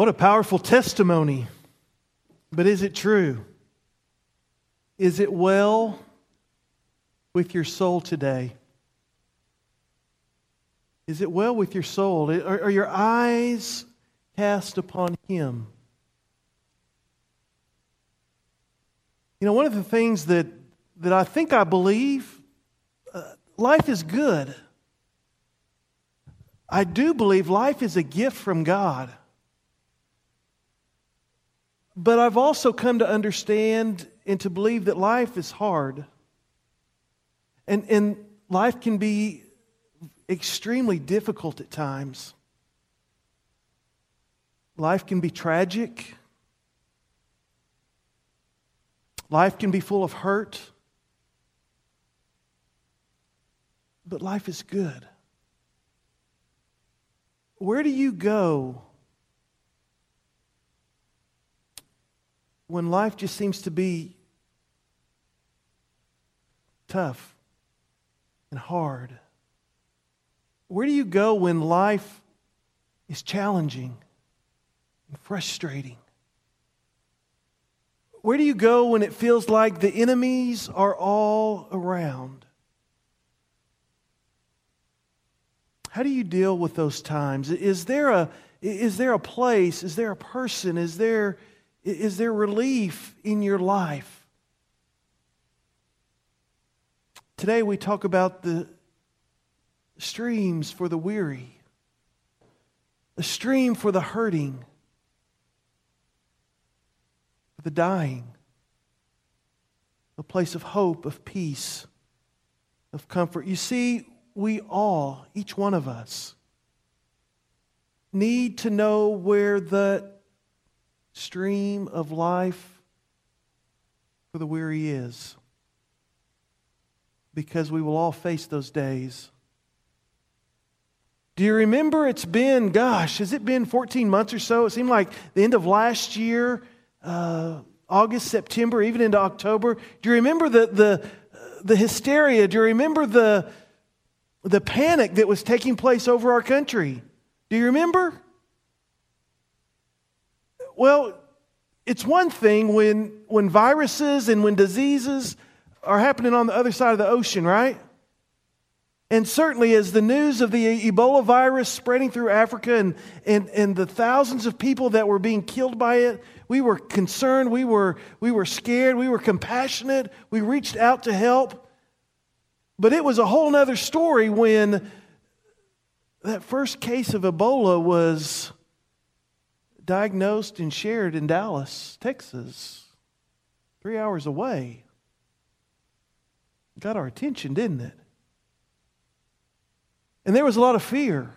What a powerful testimony. But is it true? Is it well with your soul today? Is it well with your soul? Are, are your eyes cast upon Him? You know, one of the things that, that I think I believe uh, life is good. I do believe life is a gift from God. But I've also come to understand and to believe that life is hard. And, and life can be extremely difficult at times. Life can be tragic. Life can be full of hurt. But life is good. Where do you go when life just seems to be tough and hard? Where do you go when life is challenging and frustrating? Where do you go when it feels like the enemies are all around? How do you deal with those times? Is there a, is there a place? Is there a person? Is there, is there relief in your life? Today we talk about the streams for the weary, a stream for the hurting, for the dying, a place of hope, of peace, of comfort. You see, we all, each one of us, need to know where the stream of life for the weary is. Because we will all face those days. Do you remember it's been, gosh, has it been 14 months or so? It seemed like the end of last year, uh, August, September, even into October. Do you remember the, the, the hysteria? Do you remember the, the panic that was taking place over our country. Do you remember? Well, it's one thing when, when viruses and when diseases are happening on the other side of the ocean, right? And certainly, as the news of the Ebola virus spreading through Africa and, and, and the thousands of people that were being killed by it, we were concerned, we were, we were scared, we were compassionate, we reached out to help. But it was a whole other story when that first case of Ebola was diagnosed and shared in Dallas, Texas, three hours away. Got our attention, didn't it? And there was a lot of fear.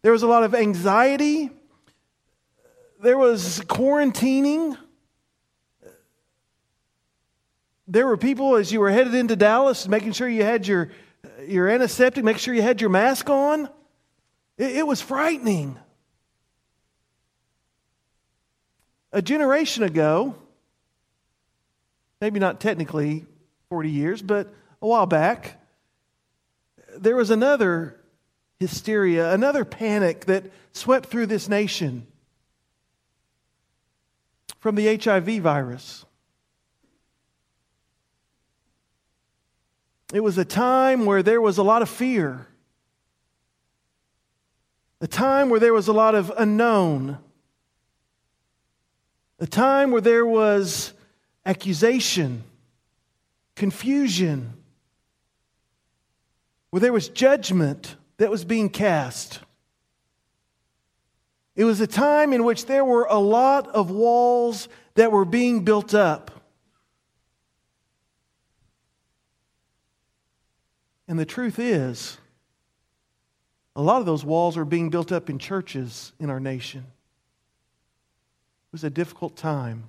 There was a lot of anxiety. There was quarantining. there were people as you were headed into Dallas making sure you had your, your antiseptic, make sure you had your mask on. It, it was frightening. A generation ago, maybe not technically 40 years, but a while back, there was another hysteria, another panic that swept through this nation from the HIV virus. It was a time where there was a lot of fear, a time where there was a lot of unknown, a time where there was accusation, confusion, where there was judgment that was being cast. It was a time in which there were a lot of walls that were being built up. And the truth is, a lot of those walls are being built up in churches in our nation. It was a difficult time.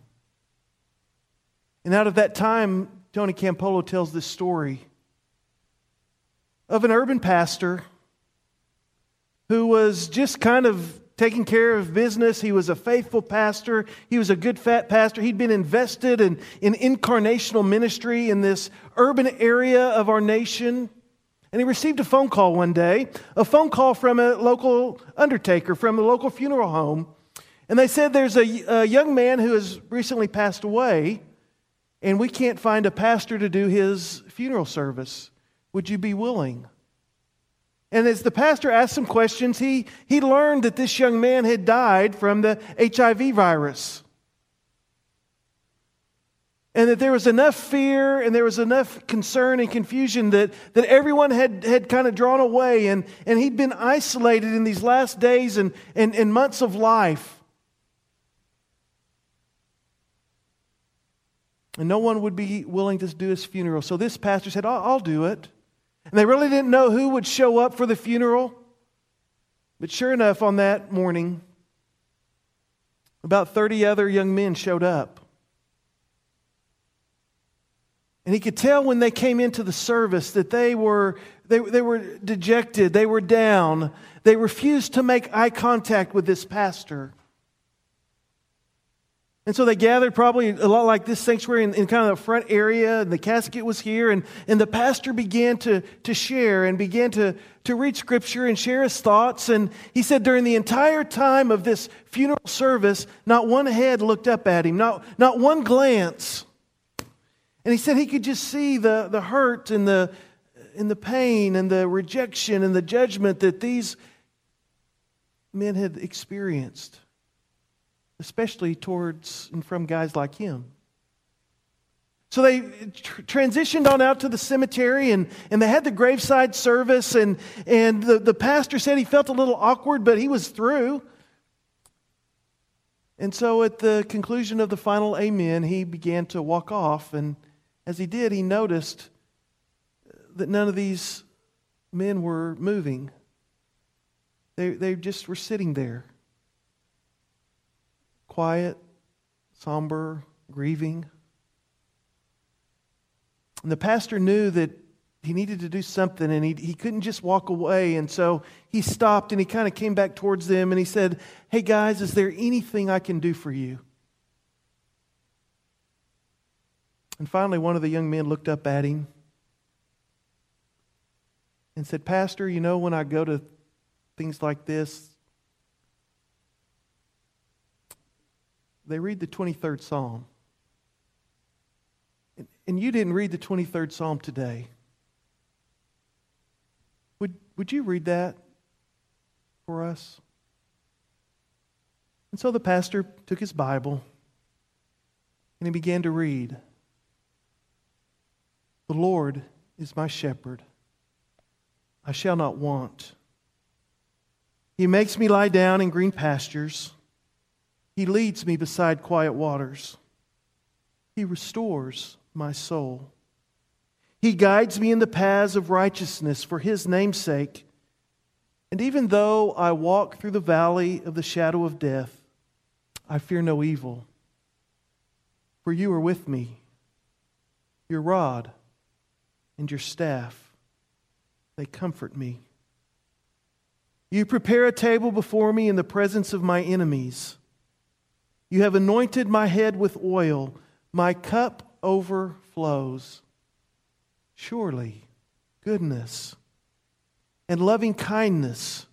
And out of that time, Tony Campolo tells this story of an urban pastor who was just kind of taking care of business. He was a faithful pastor. He was a good fat pastor. He'd been invested in, in incarnational ministry in this urban area of our nation. And he received a phone call one day, a phone call from a local undertaker, from a local funeral home. And they said there's a, a young man who has recently passed away, and we can't find a pastor to do his funeral service. Would you be willing? And as the pastor asked some questions, he, he learned that this young man had died from the HIV virus. And that there was enough fear and there was enough concern and confusion that, that everyone had, had kind of drawn away. And, and he'd been isolated in these last days and, and, and months of life. And no one would be willing to do his funeral. So this pastor said, I'll, I'll do it. And they really didn't know who would show up for the funeral. But sure enough, on that morning, about 30 other young men showed up. And he could tell when they came into the service that they were, they, they were dejected, they were down. They refused to make eye contact with this pastor. And so they gathered probably a lot like this sanctuary in, in, kind of the front area, and the casket was here, and, and the pastor began to, to share and began to, to read scripture and share his thoughts. And he said during the entire time of this funeral service, not one head looked up at him, not, not one glance. And he said he could just see the, the hurt and the, and the pain and the rejection and the judgment that these men had experienced especially towards and from guys like him. So they tr- transitioned on out to the cemetery and, and they had the graveside service. And, and the, the pastor said he felt a little awkward, but he was through. And so at the conclusion of the final amen, he began to walk off. And as he did, he noticed that none of these men were moving, they, they just were sitting there quiet, somber, grieving. And the pastor knew that he needed to do something and he, he couldn't just walk away. And so he stopped and he kind of came back towards them and he said, Hey guys, is there anything I can do for you? And finally, one of the young men looked up at him and said, Pastor, you know, when I go to things like this, they read the 23rd Psalm. And you didn't read the 23rd Psalm today. Would, would you read that for us? And so the pastor took his Bible and he began to read The Lord is my shepherd, I shall not want. He makes me lie down in green pastures. He leads me beside quiet waters. He restores my soul. He guides me in the paths of righteousness for his name's sake. And even though I walk through the valley of the shadow of death, I fear no evil. For you are with me. Your rod and your staff, they comfort me. You prepare a table before me in the presence of my enemies. You have anointed my head with oil, my cup overflows. Surely, goodness and loving kindness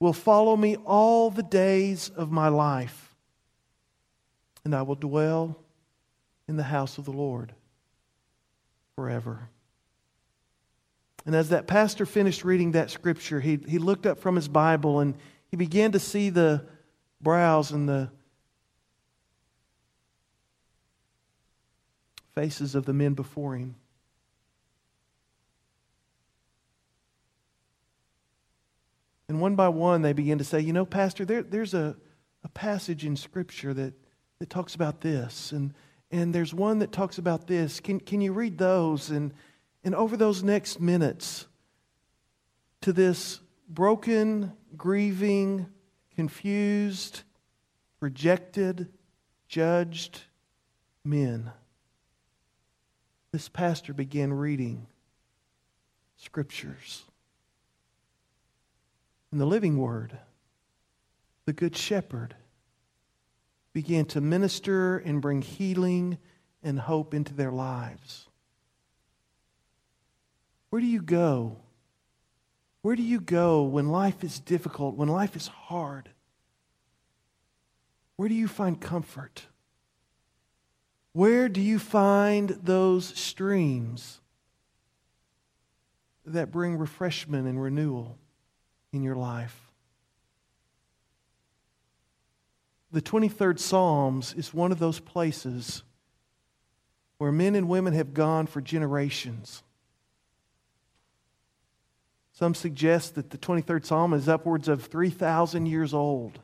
will follow me all the days of my life, and I will dwell in the house of the Lord forever. And as that pastor finished reading that scripture, he, he looked up from his Bible and he began to see the brows and the faces of the men before him. And one by one, they begin to say, You know, Pastor, there, there's a, a passage in Scripture that, that talks about this, and, and there's one that talks about this. Can, can you read those? And, and over those next minutes, to this broken, grieving, confused, rejected, judged men this pastor began reading scriptures. And the living word, the Good Shepherd, began to minister and bring healing and hope into their lives. Where do you go? Where do you go when life is difficult, when life is hard? Where do you find comfort? Where do you find those streams that bring refreshment and renewal in your life? The 23rd Psalms is one of those places where men and women have gone for generations. Some suggest that the 23rd Psalm is upwards of 3,000 years old.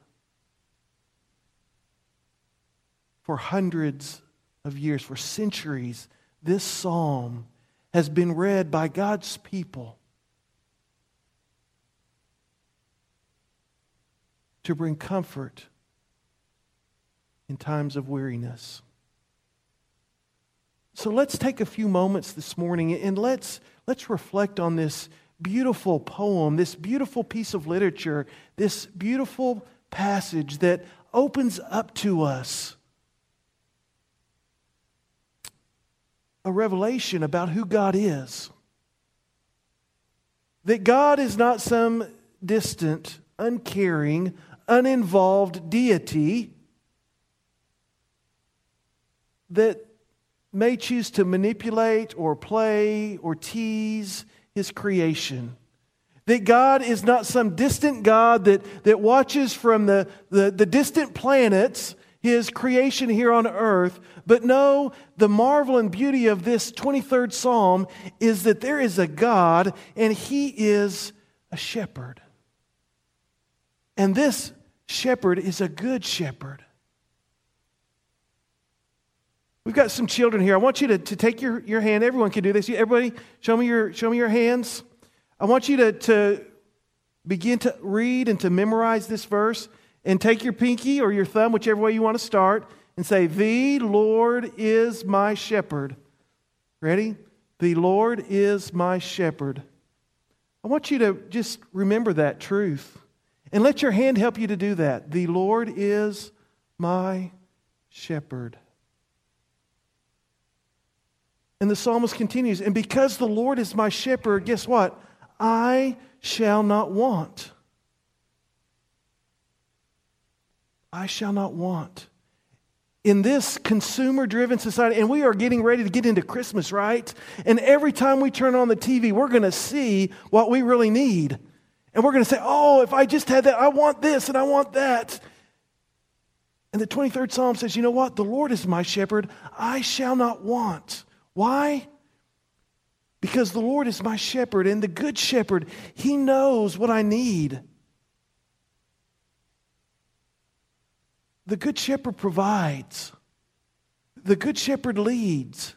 For hundreds of years, for centuries, this psalm has been read by God's people to bring comfort in times of weariness. So let's take a few moments this morning and let's, let's reflect on this beautiful poem, this beautiful piece of literature, this beautiful passage that opens up to us a revelation about who God is. That God is not some distant, uncaring, uninvolved deity that may choose to manipulate or play or tease his creation. That God is not some distant God that, that watches from the, the, the distant planets his creation here on earth, but no, the marvel and beauty of this 23rd Psalm is that there is a God and he is a shepherd. And this shepherd is a good shepherd. We've got some children here. I want you to, to take your, your hand. Everyone can do this. Everybody, show me your, show me your hands. I want you to, to begin to read and to memorize this verse and take your pinky or your thumb, whichever way you want to start, and say, The Lord is my shepherd. Ready? The Lord is my shepherd. I want you to just remember that truth and let your hand help you to do that. The Lord is my shepherd. And the psalmist continues, and because the Lord is my shepherd, guess what? I shall not want. I shall not want. In this consumer driven society, and we are getting ready to get into Christmas, right? And every time we turn on the TV, we're going to see what we really need. And we're going to say, oh, if I just had that, I want this and I want that. And the 23rd Psalm says, you know what? The Lord is my shepherd. I shall not want. Why? Because the Lord is my shepherd, and the good shepherd, he knows what I need. The Good Shepherd provides, the Good Shepherd leads.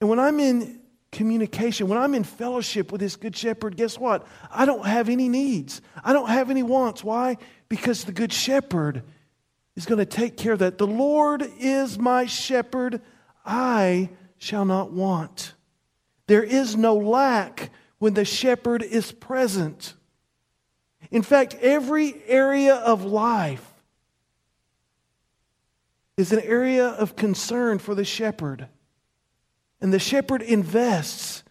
And when I'm in communication, when I'm in fellowship with this Good Shepherd, guess what? I don't have any needs, I don't have any wants. Why? Because the Good Shepherd is going to take care of that. The Lord is my shepherd, I shall not want. There is no lack when the shepherd is present. In fact, every area of life is an area of concern for the shepherd. And the shepherd invests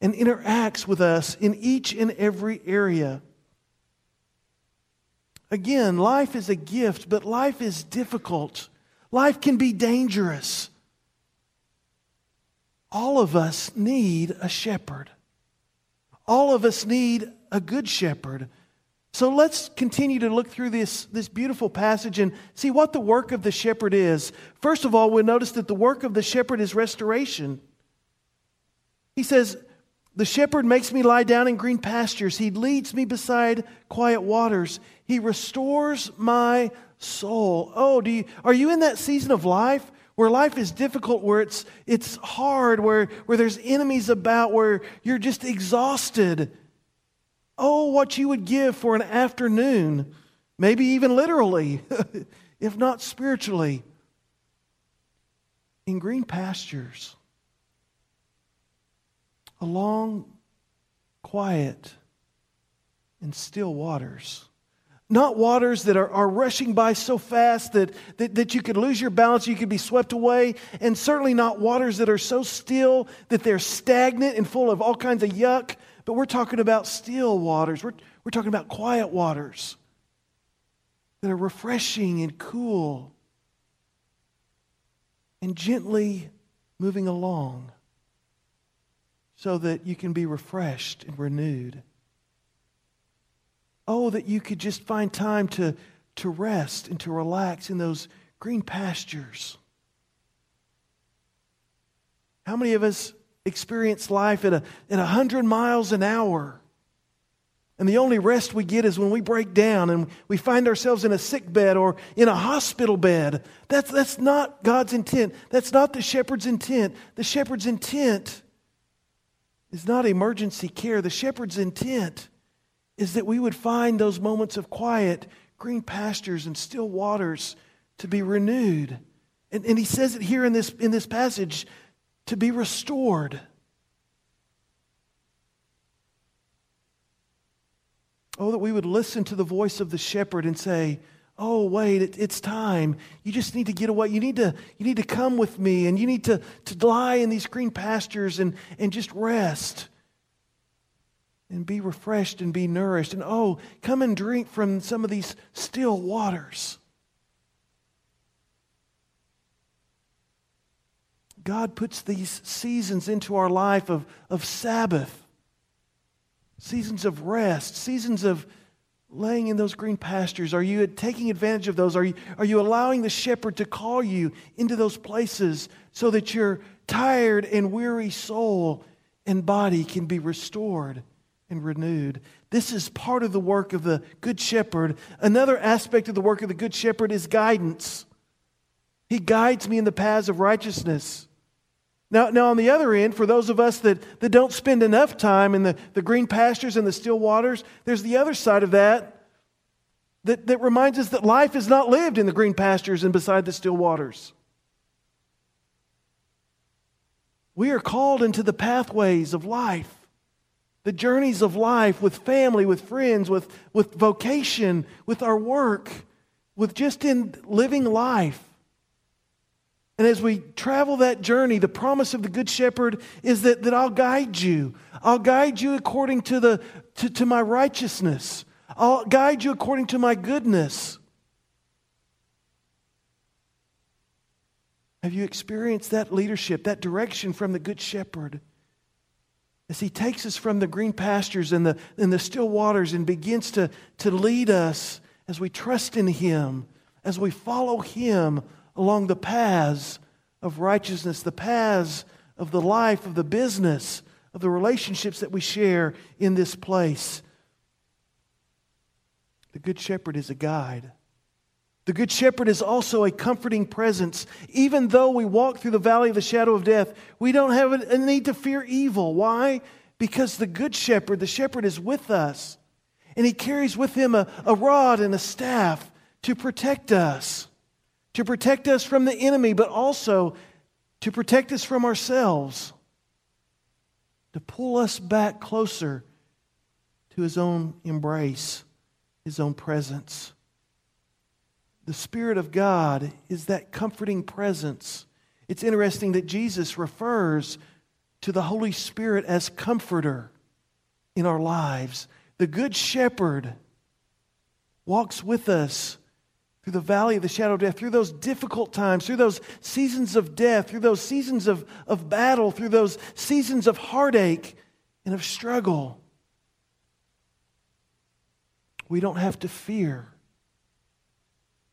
and interacts with us in each and every area. Again, life is a gift, but life is difficult. Life can be dangerous. All of us need a shepherd. All of us need a good shepherd so let's continue to look through this, this beautiful passage and see what the work of the shepherd is. First of all, we'll notice that the work of the shepherd is restoration. He says, The shepherd makes me lie down in green pastures, he leads me beside quiet waters, he restores my soul. Oh, do you, are you in that season of life? Where life is difficult, where it's, it's hard, where, where there's enemies about, where you're just exhausted Oh, what you would give for an afternoon, maybe even literally, if not spiritually, in green pastures, along quiet and still waters. Not waters that are, are rushing by so fast that, that, that you could lose your balance, you could be swept away, and certainly not waters that are so still that they're stagnant and full of all kinds of yuck but we're talking about still waters. We're, we're talking about quiet waters. that are refreshing and cool and gently moving along so that you can be refreshed and renewed. Oh, that you could just find time to, to rest and to relax in those green pastures. How many of us experience life at a, at 100 miles an hour? And the only rest we get is when we break down and we find ourselves in a sick bed or in a hospital bed. That's, that's not God's intent. That's not the shepherd's intent. The shepherd's intent is not emergency care. The shepherd's intent is that we would find those moments of quiet, green pastures, and still waters to be renewed. And, and he says it here in this, in this passage to be restored. Oh, that we would listen to the voice of the shepherd and say, Oh, wait, it, it's time. You just need to get away. You need to, you need to come with me and you need to, to lie in these green pastures and, and just rest and be refreshed and be nourished. And oh, come and drink from some of these still waters. God puts these seasons into our life of, of Sabbath, seasons of rest, seasons of laying in those green pastures. Are you taking advantage of those? Are you, are you allowing the shepherd to call you into those places so that your tired and weary soul and body can be restored and renewed? This is part of the work of the Good Shepherd. Another aspect of the work of the Good Shepherd is guidance. He guides me in the paths of righteousness. Now, now, on the other end, for those of us that, that don't spend enough time in the, the green pastures and the still waters, there's the other side of that, that that reminds us that life is not lived in the green pastures and beside the still waters. We are called into the pathways of life, the journeys of life with family, with friends, with, with vocation, with our work, with just in living life. And as we travel that journey, the promise of the Good Shepherd is that, that I'll guide you. I'll guide you according to, the, to, to my righteousness, I'll guide you according to my goodness. Have you experienced that leadership, that direction from the Good Shepherd? As he takes us from the green pastures and the, and the still waters and begins to, to lead us as we trust in him, as we follow him along the paths of righteousness, the paths of the life, of the business, of the relationships that we share in this place. The Good Shepherd is a guide. The Good Shepherd is also a comforting presence. Even though we walk through the valley of the shadow of death, we don't have a need to fear evil. Why? Because the Good Shepherd, the Shepherd, is with us. And he carries with him a, a rod and a staff to protect us to protect us from the enemy, but also to protect us from ourselves, to pull us back closer to his own embrace, his own presence. The Spirit of God is that comforting presence. It's interesting that Jesus refers to the Holy Spirit as comforter in our lives. The Good Shepherd walks with us through the valley of the shadow of death, through those difficult times, through those seasons of death, through those seasons of, of battle, through those seasons of heartache and of struggle. We don't have to fear,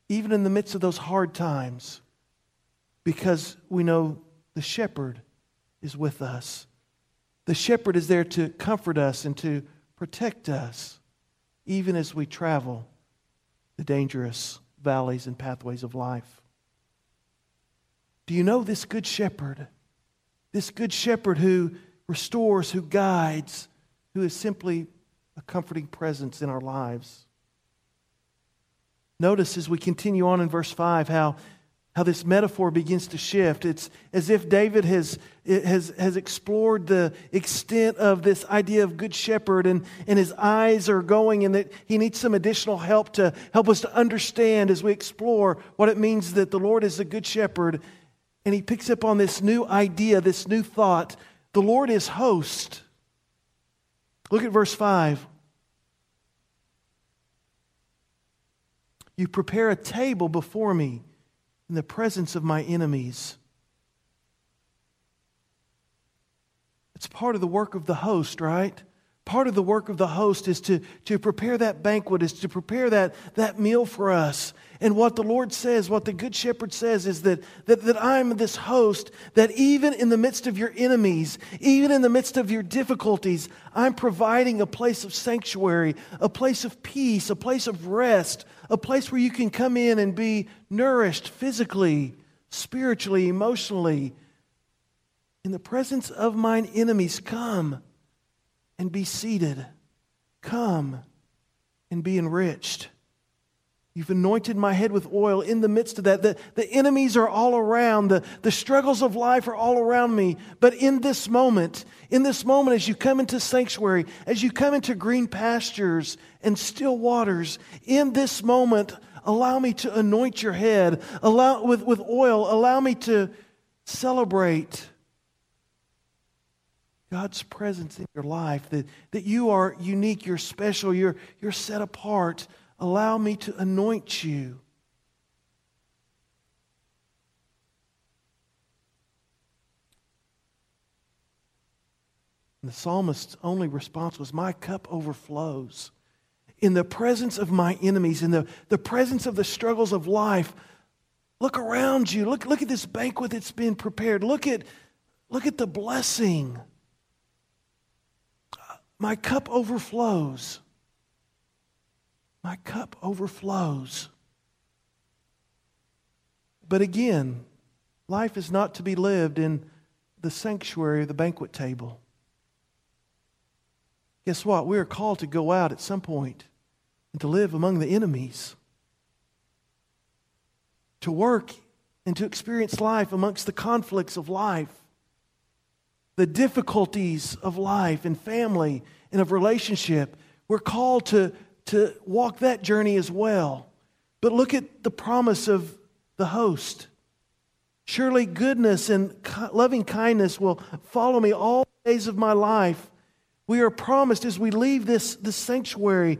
even in the midst of those hard times, because we know the shepherd is with us. The shepherd is there to comfort us and to protect us, even as we travel the dangerous valleys and pathways of life. Do you know this good shepherd? This good shepherd who restores, who guides, who is simply a comforting presence in our lives. Notice as we continue on in verse 5 how how this metaphor begins to shift. It's as if David has, has, has explored the extent of this idea of good shepherd, and, and his eyes are going, and that he needs some additional help to help us to understand as we explore what it means that the Lord is a good shepherd. And he picks up on this new idea, this new thought the Lord is host. Look at verse 5. You prepare a table before me in the presence of my enemies. It's part of the work of the host, right? Part of the work of the host is to, to prepare that banquet, is to prepare that, that meal for us. And what the Lord says, what the Good Shepherd says, is that, that, that I'm this host, that even in the midst of your enemies, even in the midst of your difficulties, I'm providing a place of sanctuary, a place of peace, a place of rest, a place where you can come in and be nourished physically, spiritually, emotionally. In the presence of mine enemies, come and be seated. Come and be enriched. You've anointed my head with oil in the midst of that. The, the enemies are all around. The, the struggles of life are all around me. But in this moment, in this moment, as you come into sanctuary, as you come into green pastures and still waters, in this moment, allow me to anoint your head allow, with, with oil. Allow me to celebrate God's presence in your life, that, that you are unique, you're special, you're, you're set apart. Allow me to anoint you. And the psalmist's only response was, My cup overflows. In the presence of my enemies, in the, the presence of the struggles of life, look around you. Look, look at this banquet that's been prepared. Look at, look at the blessing. My cup overflows. My cup overflows. But again, life is not to be lived in the sanctuary of the banquet table. Guess what? We are called to go out at some point and to live among the enemies, to work and to experience life amongst the conflicts of life the difficulties of life and family and of relationship. We're called to, to walk that journey as well. But look at the promise of the host. Surely goodness and loving kindness will follow me all days of my life. We are promised as we leave this, this sanctuary,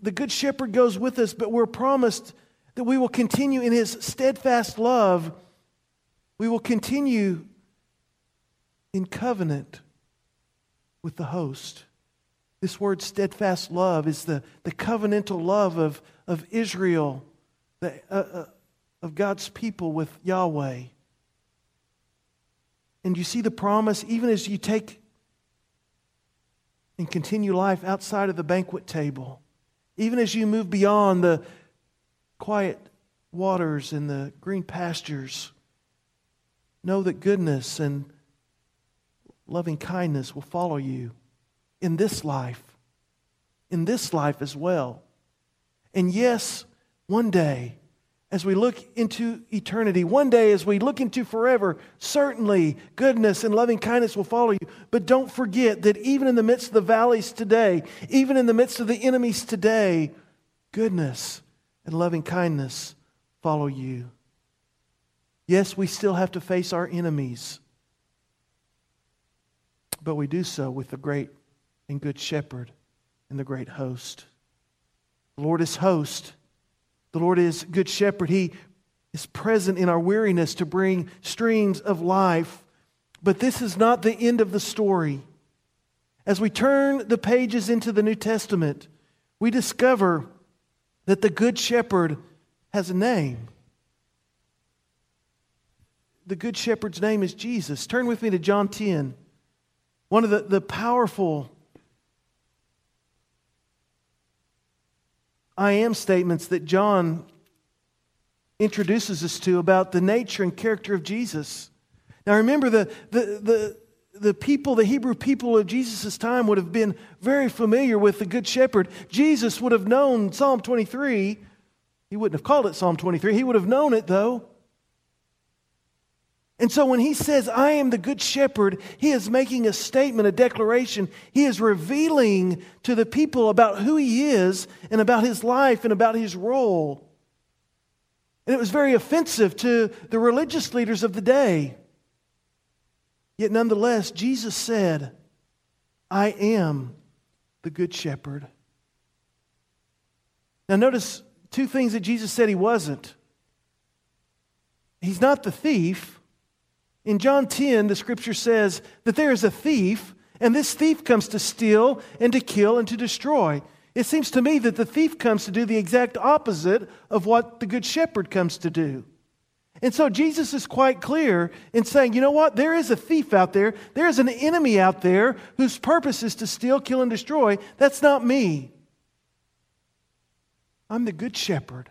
the Good Shepherd goes with us, but we're promised that we will continue in his steadfast love. We will continue in covenant with the host. This word steadfast love is the, the covenantal love of, of Israel, the, uh, uh, of God's people with Yahweh. And you see the promise, even as you take and continue life outside of the banquet table, even as you move beyond the quiet waters and the green pastures, know that goodness and loving kindness will follow you in this life, in this life as well. And yes, one day, as we look into eternity, one day as we look into forever, certainly goodness and loving kindness will follow you. But don't forget that even in the midst of the valleys today, even in the midst of the enemies today, goodness and loving kindness follow you. Yes, we still have to face our enemies but we do so with the great and good shepherd and the great host. The Lord is host. The Lord is good shepherd. He is present in our weariness to bring streams of life. But this is not the end of the story. As we turn the pages into the New Testament, we discover that the Good Shepherd has a name. The Good Shepherd's name is Jesus. Turn with me to John 10. One of the, the powerful I am statements that John introduces us to about the nature and character of Jesus. Now remember, the, the, the, the people, the Hebrew people of Jesus' time would have been very familiar with the Good Shepherd. Jesus would have known Psalm 23. He wouldn't have called it Psalm 23. He would have known it, though. And so when he says, I am the good shepherd, he is making a statement, a declaration. He is revealing to the people about who he is and about his life and about his role. And it was very offensive to the religious leaders of the day. Yet nonetheless, Jesus said, I am the good shepherd. Now notice two things that Jesus said he wasn't. He's not the thief. In John 10, the scripture says that there is a thief, and this thief comes to steal and to kill and to destroy. It seems to me that the thief comes to do the exact opposite of what the good shepherd comes to do. And so Jesus is quite clear in saying, you know what? There is a thief out there. There is an enemy out there whose purpose is to steal, kill, and destroy. That's not me. I'm the good shepherd.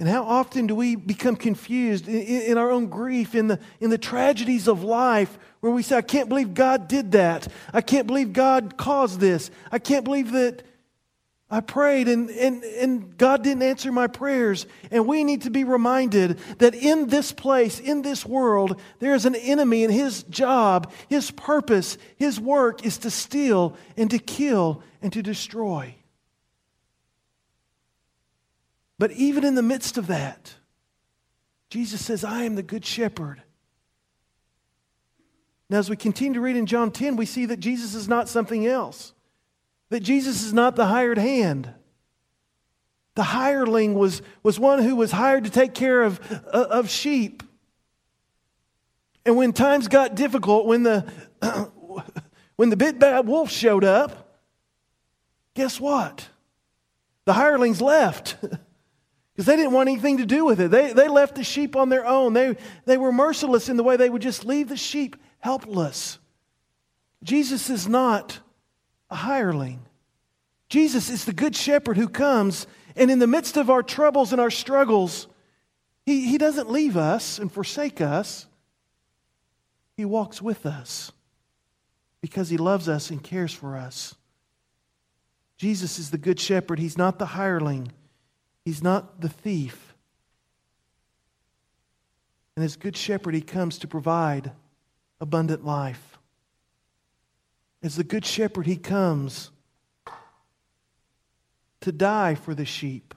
And how often do we become confused in, in, our own grief, in the, in the tragedies of life, where we say, I can't believe God did that. I can't believe God caused this. I can't believe that I prayed and, and, and God didn't answer my prayers. And we need to be reminded that in this place, in this world, there is an enemy, and his job, his purpose, his work is to steal and to kill and to destroy. But even in the midst of that, Jesus says, I am the good shepherd. Now, as we continue to read in John 10, we see that Jesus is not something else that Jesus is not the hired hand. The hireling was, was one who was hired to take care of, uh, of sheep. And when times got difficult, when the, when the big bad wolf showed up, guess what? The hirelings left because they didn't want anything to do with it. They, they left the sheep on their own. They, they were merciless in the way they would just leave the sheep helpless. Jesus is not a hireling. Jesus is the good shepherd who comes, and in the midst of our troubles and our struggles, he, he doesn't leave us and forsake us. He walks with us because he loves us and cares for us. Jesus is the good shepherd. He's not the hireling, he's not the thief. And as good shepherd, he comes to provide abundant life. As the good shepherd, he comes to die for the sheep.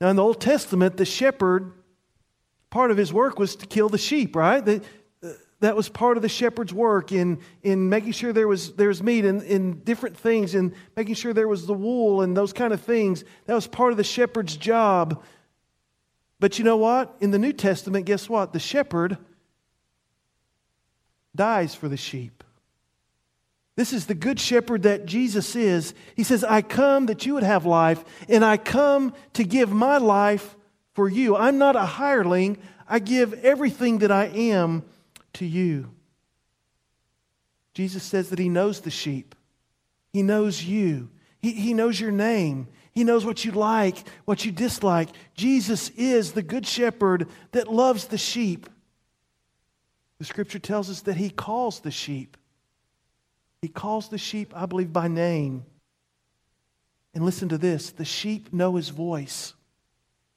Now, in the Old Testament, the shepherd, part of his work was to kill the sheep, right? That, that was part of the shepherd's work in, in making sure there was, there was meat and in different things, and making sure there was the wool and those kind of things. That was part of the shepherd's job. But you know what? In the New Testament, guess what? The shepherd dies for the sheep. This is the good shepherd that Jesus is. He says, I come that you would have life, and I come to give my life for you. I'm not a hireling. I give everything that I am to you. Jesus says that he knows the sheep, he knows you, he, he knows your name. He knows what you like, what you dislike. Jesus is the good shepherd that loves the sheep. The scripture tells us that he calls the sheep. He calls the sheep, I believe, by name. And listen to this the sheep know his voice.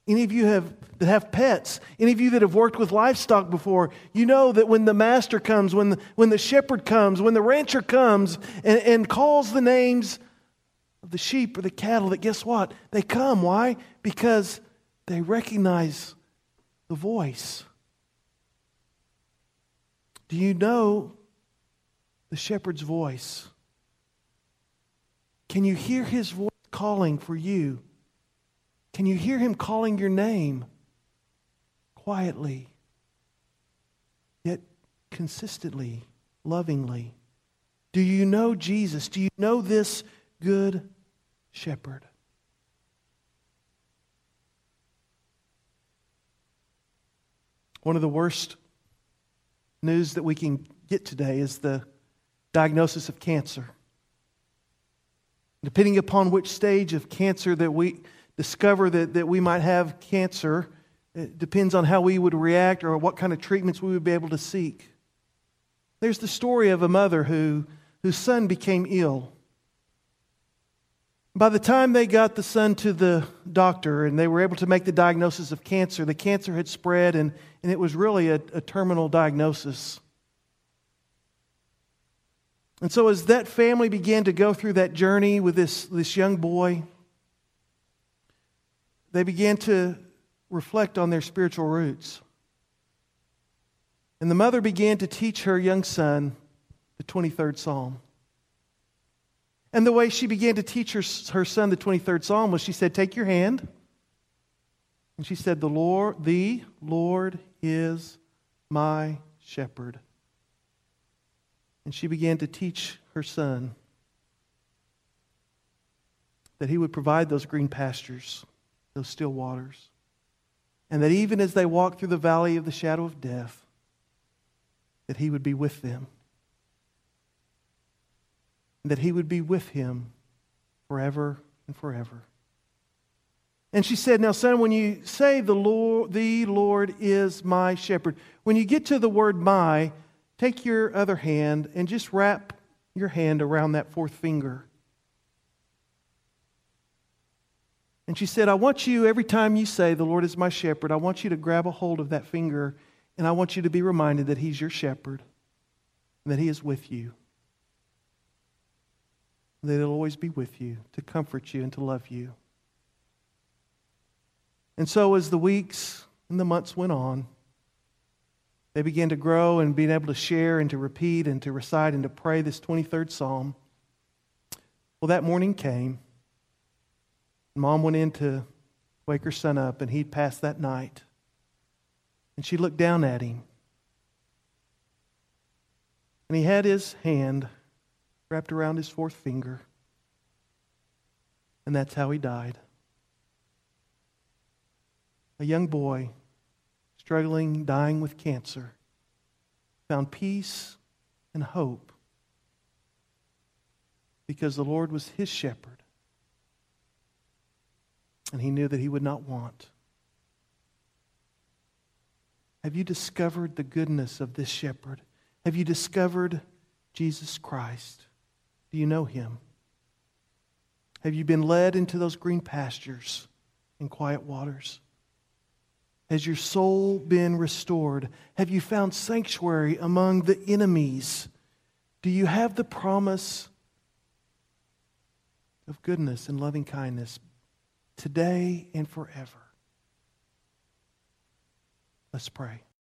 Any of you have, that have pets, any of you that have worked with livestock before, you know that when the master comes, when the, when the shepherd comes, when the rancher comes and, and calls the names of the sheep or the cattle, that guess what? They come. Why? Because they recognize the voice. Do you know the shepherd's voice? Can you hear his voice calling for you? Can you hear him calling your name quietly, yet consistently, lovingly? Do you know Jesus? Do you know this good shepherd? One of the worst news that we can get today is the diagnosis of cancer. Depending upon which stage of cancer that we discover that, that we might have cancer, it depends on how we would react or what kind of treatments we would be able to seek. There's the story of a mother who, whose son became ill. By the time they got the son to the doctor and they were able to make the diagnosis of cancer, the cancer had spread and, and it was really a, a terminal diagnosis. And so, as that family began to go through that journey with this, this young boy, they began to reflect on their spiritual roots. And the mother began to teach her young son the 23rd Psalm. And the way she began to teach her, her son the 23rd Psalm was she said, Take your hand. And she said, The Lord, the Lord is my shepherd. And she began to teach her son that he would provide those green pastures, those still waters. And that even as they walked through the valley of the shadow of death, that he would be with them that he would be with him forever and forever. And she said, Now, son, when you say the Lord, the Lord is my shepherd, when you get to the word my, take your other hand and just wrap your hand around that fourth finger. And she said, I want you, every time you say, The Lord is my shepherd, I want you to grab a hold of that finger and I want you to be reminded that He's your shepherd and that He is with you that He'll always be with you to comfort you and to love you. And so, as the weeks and the months went on, they began to grow and being able to share and to repeat and to recite and to pray this 23rd Psalm. Well, that morning came. Mom went in to wake her son up, and he'd passed that night. And she looked down at him. And he had his hand wrapped around his fourth finger. And that's how he died. A young boy, struggling, dying with cancer, found peace and hope because the Lord was his shepherd. And he knew that he would not want. Have you discovered the goodness of this shepherd? Have you discovered Jesus Christ? Do you know him? Have you been led into those green pastures and quiet waters? Has your soul been restored? Have you found sanctuary among the enemies? Do you have the promise of goodness and loving kindness today and forever? Let's pray.